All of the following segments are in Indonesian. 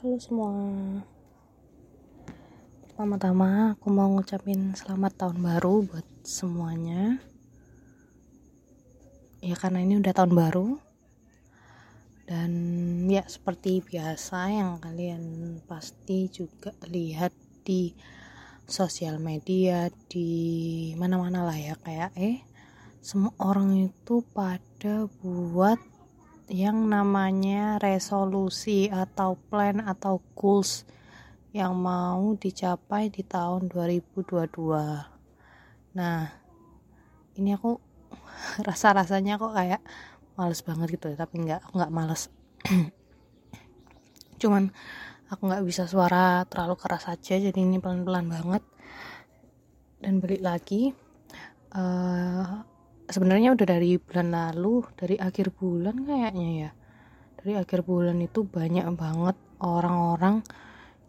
Halo semua. Pertama-tama aku mau ngucapin selamat tahun baru buat semuanya. Ya karena ini udah tahun baru Dan ya seperti biasa yang kalian pasti juga lihat di sosial media Di mana-mana lah ya kayak eh Semua orang itu pada buat yang namanya resolusi atau plan atau goals yang mau dicapai di tahun 2022. Nah, ini aku rasa-rasanya kok kayak males banget gitu ya, tapi nggak nggak males. Cuman aku nggak bisa suara terlalu keras aja, jadi ini pelan-pelan banget. Dan balik lagi, eh sebenarnya udah dari bulan lalu dari akhir bulan kayaknya ya dari akhir bulan itu banyak banget orang-orang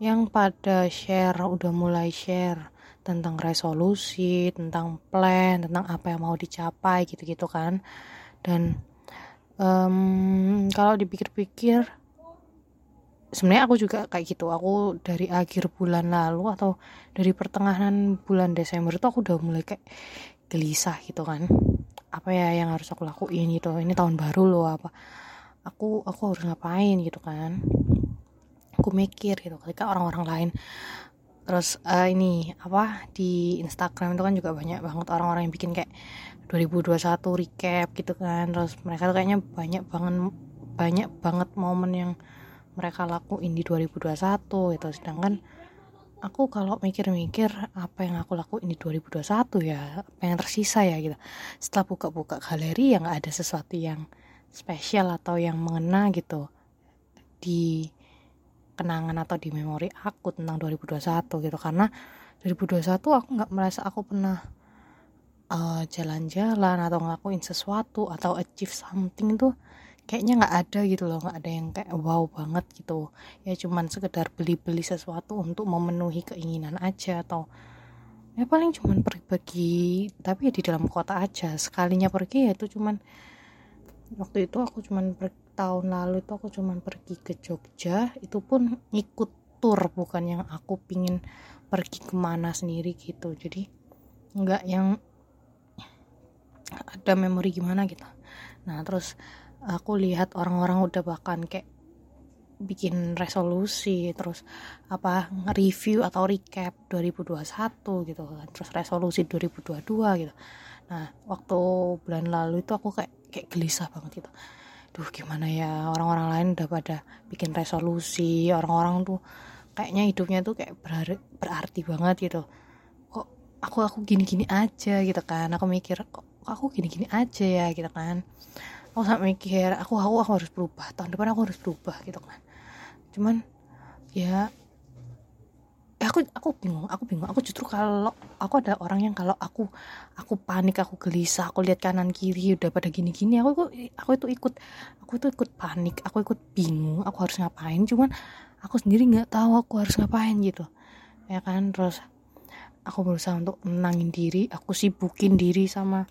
yang pada share udah mulai share tentang resolusi tentang plan tentang apa yang mau dicapai gitu-gitu kan dan um, kalau dipikir-pikir sebenarnya aku juga kayak gitu. Aku dari akhir bulan lalu atau dari pertengahan bulan Desember itu aku udah mulai kayak gelisah gitu kan. Apa ya yang harus aku lakuin gitu? Ini tahun baru loh apa? Aku aku harus ngapain gitu kan? Aku mikir gitu. Ketika orang-orang lain terus uh, ini apa di Instagram itu kan juga banyak banget orang-orang yang bikin kayak 2021 recap gitu kan. Terus mereka tuh kayaknya banyak banget banyak banget momen yang mereka lakuin di 2021 itu sedangkan aku kalau mikir-mikir apa yang aku lakuin di 2021 ya apa yang tersisa ya gitu. Setelah buka-buka galeri yang ada sesuatu yang spesial atau yang mengena gitu di kenangan atau di memori aku tentang 2021 gitu. Karena 2021 aku nggak merasa aku pernah jalan jalan-jalan atau ngelakuin sesuatu atau achieve something tuh kayaknya nggak ada gitu loh. Nggak ada yang kayak wow banget gitu. Ya cuman sekedar beli-beli sesuatu untuk memenuhi keinginan aja atau ya paling cuman pergi-pergi tapi ya di dalam kota aja. Sekalinya pergi ya itu cuman waktu itu aku cuman per, tahun lalu itu aku cuman pergi ke Jogja itu pun ikut tur bukan yang aku pingin pergi ke mana sendiri gitu. Jadi nggak yang ada memori gimana gitu. Nah terus aku lihat orang-orang udah bahkan kayak bikin resolusi terus apa review atau recap 2021 gitu kan terus resolusi 2022 gitu. Nah waktu bulan lalu itu aku kayak kayak gelisah banget gitu duh gimana ya? Orang-orang lain udah pada bikin resolusi. Orang-orang tuh kayaknya hidupnya tuh kayak berarti, berarti banget gitu. Kok aku aku gini-gini aja gitu kan? Aku mikir kok aku gini-gini aja ya? gitu kan? Aku sampai mikir aku aku aku harus berubah. Tahun depan aku harus berubah gitu kan? Cuman ya eh, aku aku bingung aku bingung. Aku justru kalau aku ada orang yang kalau aku aku panik aku gelisah aku lihat kanan kiri udah pada gini gini aku aku, itu ikut aku itu ikut panik aku ikut bingung aku harus ngapain cuman aku sendiri nggak tahu aku harus ngapain gitu ya kan? Terus aku berusaha untuk menangin diri aku sibukin diri sama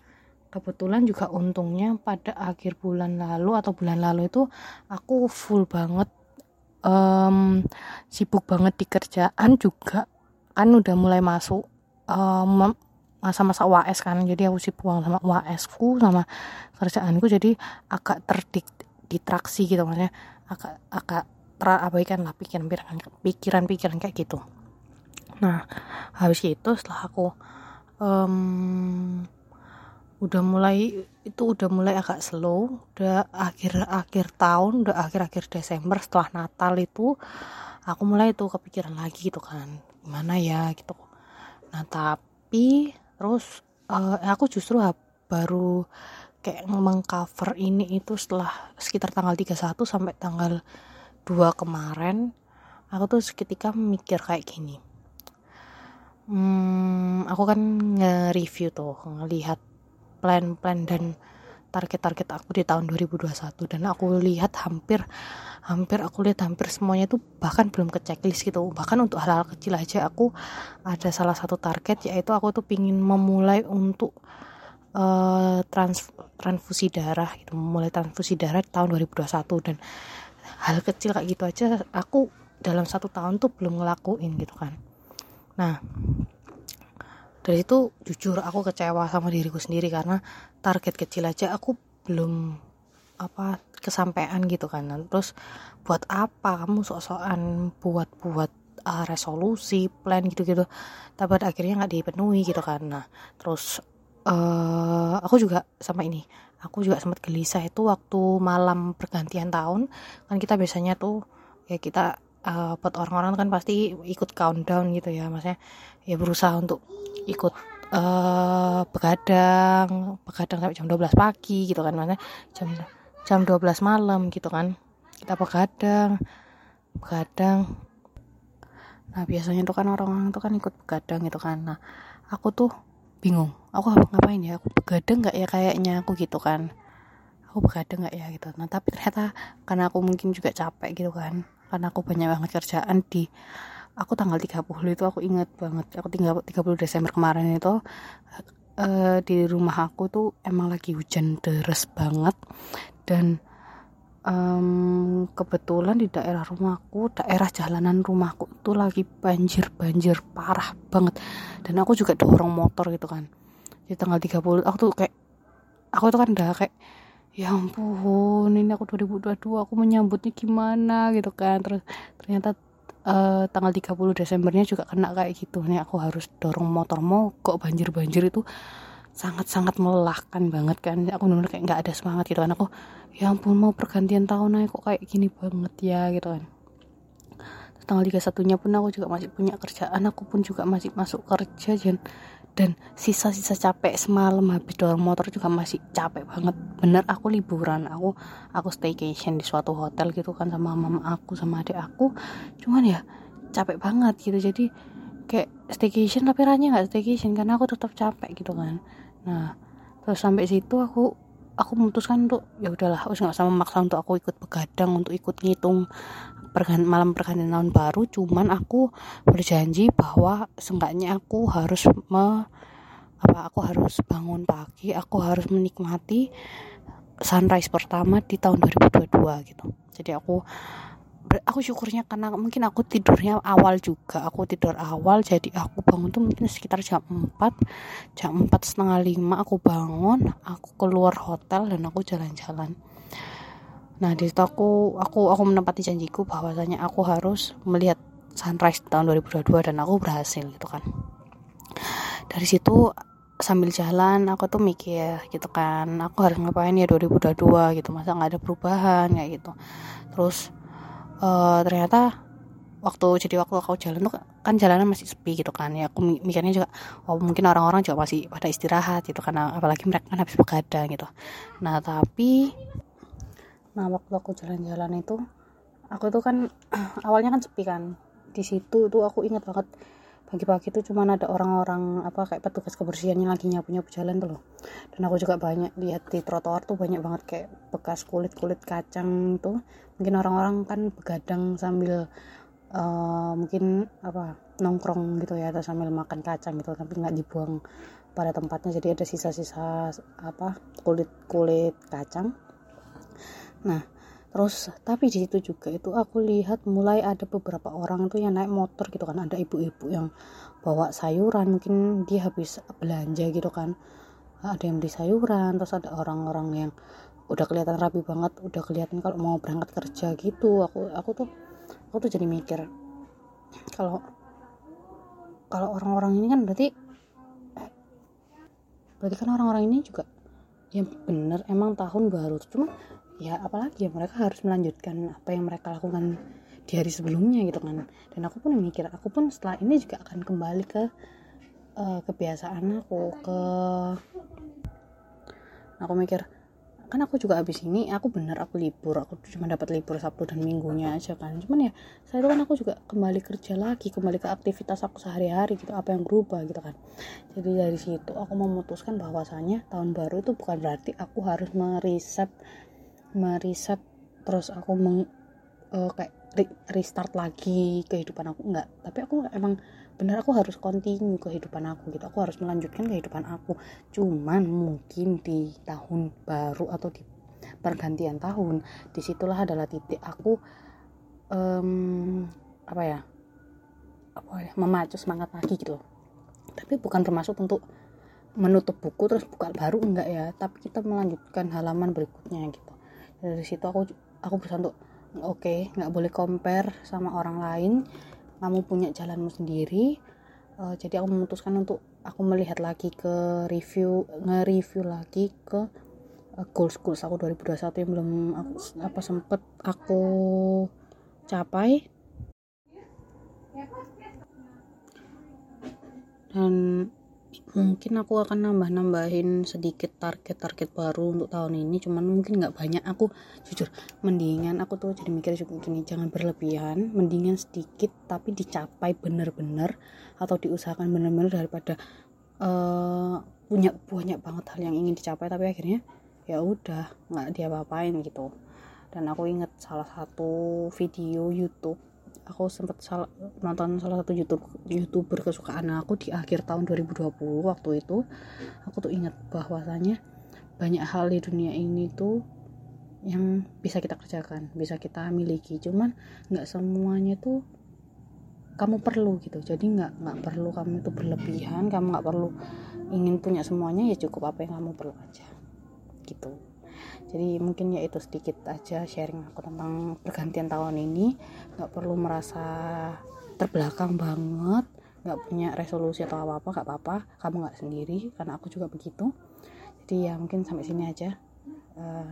kebetulan juga untungnya pada akhir bulan lalu atau bulan lalu itu aku full banget um, sibuk banget di kerjaan juga. Kan udah mulai masuk um, masa-masa UAS kan. Jadi aku sibuk banget sama UAS-ku sama kerjaanku. Jadi agak terdistraksi gitu maksudnya. Agak agak terabaikan lah pikiran-pikiran pikiran-pikiran kayak gitu. Nah habis itu setelah aku um, udah mulai itu udah mulai agak slow. Udah akhir-akhir tahun udah akhir-akhir Desember setelah Natal itu aku mulai tuh kepikiran lagi gitu kan. Gimana ya gitu. Nah tapi terus uh, aku justru baru kayak mengcover ini itu setelah sekitar tanggal 31 sampai tanggal 2 kemarin aku tuh seketika mikir kayak gini. Hmm, aku kan nge-review tuh ngelihat plan-plan dan target-target aku di tahun 2021 dan aku lihat hampir hampir aku lihat hampir semuanya itu bahkan belum ke checklist gitu. Bahkan untuk hal-hal kecil aja aku ada salah satu target yaitu aku tuh pingin memulai untuk uh, trans transfusi darah gitu. Memulai transfusi darah tahun 2021 dan hal kecil kayak gitu aja aku dalam satu tahun tuh belum ngelakuin gitu kan. Nah dari itu jujur aku kecewa sama diriku sendiri karena target kecil aja aku belum apa kesampaian gitu kan. Terus buat apa kamu sok-sokan buat-buat uh, resolusi plan gitu-gitu tapi akhirnya nggak dipenuhi gitu kan. Nah terus uh, aku juga sama ini aku juga sempat gelisah itu waktu malam pergantian tahun. Kan kita biasanya tuh ya kita uh, buat orang-orang kan pasti ikut countdown gitu ya. Maksudnya ya berusaha untuk ikut uh, begadang begadang sampai jam 12 pagi gitu kan. Maksudnya jam jam 12 malam gitu kan. Kita begadang begadang. Nah biasanya tuh kan orang-orang tuh kan ikut begadang gitu kan. Nah aku tuh bingung. Aku apa ngapain ya? Aku begadang nggak ya kayaknya? Aku gitu kan. Aku begadang nggak ya gitu. Nah tapi ternyata karena aku mungkin juga capek gitu kan karena aku banyak banget kerjaan di aku tanggal 30 itu aku ingat banget aku tinggal 30 Desember kemarin itu uh, di rumah aku tuh emang lagi hujan deras banget. Dan um, kebetulan di daerah rumahku daerah jalanan rumahku itu lagi banjir banjir parah banget. Dan aku juga dorong motor gitu kan. Di tanggal 30 aku tuh kayak aku tuh kan udah kayak ya ampun ini aku 2022 aku menyambutnya gimana gitu kan. Terus ternyata uh, tanggal 30 Desembernya juga kena kayak gitu. Nih aku harus dorong motor mogok banjir-banjir itu sangat-sangat melelahkan banget kan. Aku benar kayak nggak ada semangat gitu kan. Aku ya ampun mau pergantian tahun aja kok kayak gini banget ya gitu kan. Terus tanggal 31 nya pun aku juga masih punya kerjaan. Aku pun juga masih masuk kerja dan dan sisa-sisa capek semalam habis dorong motor juga masih capek banget. Bener aku liburan. Aku aku staycation di suatu hotel gitu kan sama mama aku sama adik aku. Cuman ya capek banget gitu. Jadi kayak staycation tapi rasanya nggak staycation? Karena aku tetap capek gitu kan. Nah terus sampai situ aku aku memutuskan untuk ya udahlah harus nggak sama maksa untuk aku ikut begadang untuk ikut ngitung malam pergantian tahun baru cuman aku berjanji bahwa seenggaknya aku harus me apa aku harus bangun pagi aku harus menikmati sunrise pertama di tahun 2022 gitu. Jadi aku aku syukurnya karena mungkin aku tidurnya awal juga aku tidur awal jadi aku bangun tuh mungkin sekitar jam 4 jam 4 setengah lima aku bangun aku keluar hotel dan aku jalan-jalan nah di situ aku aku aku menempati janjiku bahwasanya aku harus melihat sunrise tahun 2022 dan aku berhasil gitu kan. Dari situ sambil jalan aku tuh mikir gitu kan aku harus ngapain ya 2022 gitu masa nggak ada perubahan kayak gitu. Terus uh, ternyata waktu jadi waktu aku jalan tuh kan jalanan masih sepi gitu kan ya aku mikirnya juga oh mungkin orang-orang juga masih pada istirahat gitu karena apalagi mereka kan habis begadang gitu. Nah tapi nah waktu aku jalan-jalan itu aku tuh kan awalnya kan sepi kan. Di situ tuh aku ingat banget pagi-pagi tuh cuman ada orang-orang apa kayak petugas kebersihan yang lagi nyapu-nyapu jalan tuh loh. Dan aku juga banyak lihat di trotoar tuh banyak banget kayak bekas kulit-kulit kacang tuh. Mungkin orang-orang kan begadang sambil uh, mungkin apa nongkrong gitu ya atau sambil makan kacang gitu tapi nggak dibuang pada tempatnya. Jadi ada sisa-sisa apa kulit-kulit kacang Nah, terus tapi di situ juga itu aku lihat mulai ada beberapa orang tuh yang naik motor gitu kan, ada ibu-ibu yang bawa sayuran, mungkin dia habis belanja gitu kan. Ada yang beli sayuran, terus ada orang-orang yang udah kelihatan rapi banget, udah kelihatan kalau mau berangkat kerja gitu. Aku aku tuh aku tuh jadi mikir kalau kalau orang-orang ini kan berarti berarti kan orang-orang ini juga yang bener emang tahun baru cuma ya apalagi ya mereka harus melanjutkan apa yang mereka lakukan di hari sebelumnya gitu kan. Dan aku pun mikir aku pun setelah ini juga akan kembali ke uh, kebiasaan aku ke aku mikir kan aku juga habis ini aku bener aku libur aku cuma dapat libur Sabtu dan Minggunya aja kan. Cuman ya saya itu kan aku juga kembali kerja lagi kembali ke aktivitas aku sehari-hari gitu apa yang berubah gitu kan. Jadi dari situ aku memutuskan bahwasanya tahun baru itu bukan berarti aku harus meriset meriset terus aku meng, uh, kayak restart lagi kehidupan aku. Enggak tapi aku emang benar aku harus continue kehidupan aku gitu. Aku harus melanjutkan kehidupan aku. Cuman mungkin di tahun baru atau di pergantian tahun di situlah adalah titik aku um, apa ya apa ya memacu semangat lagi gitu. Tapi bukan termasuk untuk menutup buku terus buka baru enggak ya. Tapi kita melanjutkan halaman berikutnya gitu dari situ aku aku bisa untuk oke okay, nggak boleh compare sama orang lain. Kamu punya jalanmu sendiri. Uh, jadi aku memutuskan untuk aku melihat lagi ke review nge-review lagi ke uh, goals goals aku 2021 yang belum aku, apa sempet aku capai. Dan mungkin aku akan nambah-nambahin sedikit target-target baru untuk tahun ini cuman mungkin nggak banyak. Aku jujur mendingan aku tuh jadi mikir juga gini jangan berlebihan mendingan sedikit tapi dicapai bener-bener atau diusahakan bener-bener daripada uh, punya banyak banget hal yang ingin dicapai tapi akhirnya ya udah nggak dia apain gitu. Dan aku inget salah satu video YouTube aku sempat sal nonton salah satu YouTube youtuber kesukaan aku di akhir tahun 2020 waktu itu. Aku tuh ingat bahwasanya banyak hal di dunia ini tuh yang bisa kita kerjakan bisa kita miliki. Cuman nggak semuanya tuh kamu perlu gitu. Jadi nggak nggak perlu kamu itu berlebihan kamu nggak perlu ingin punya semuanya ya cukup apa yang kamu perlu aja. Gitu jadi mungkin ya itu sedikit aja sharing aku tentang pergantian tahun ini. Nggak perlu merasa terbelakang banget nggak punya resolusi atau apa apa nggak apa-apa. Kamu nggak sendiri karena aku juga begitu. Jadi ya mungkin sampai sini aja uh,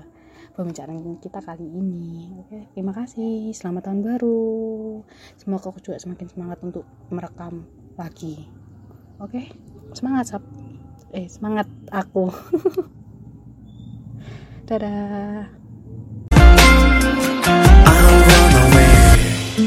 pembicaraan kita kali ini. Oke terima kasih. Selamat tahun baru. Semoga aku juga semakin semangat untuk merekam lagi. Oke semangat sab. Eh semangat aku Dadah.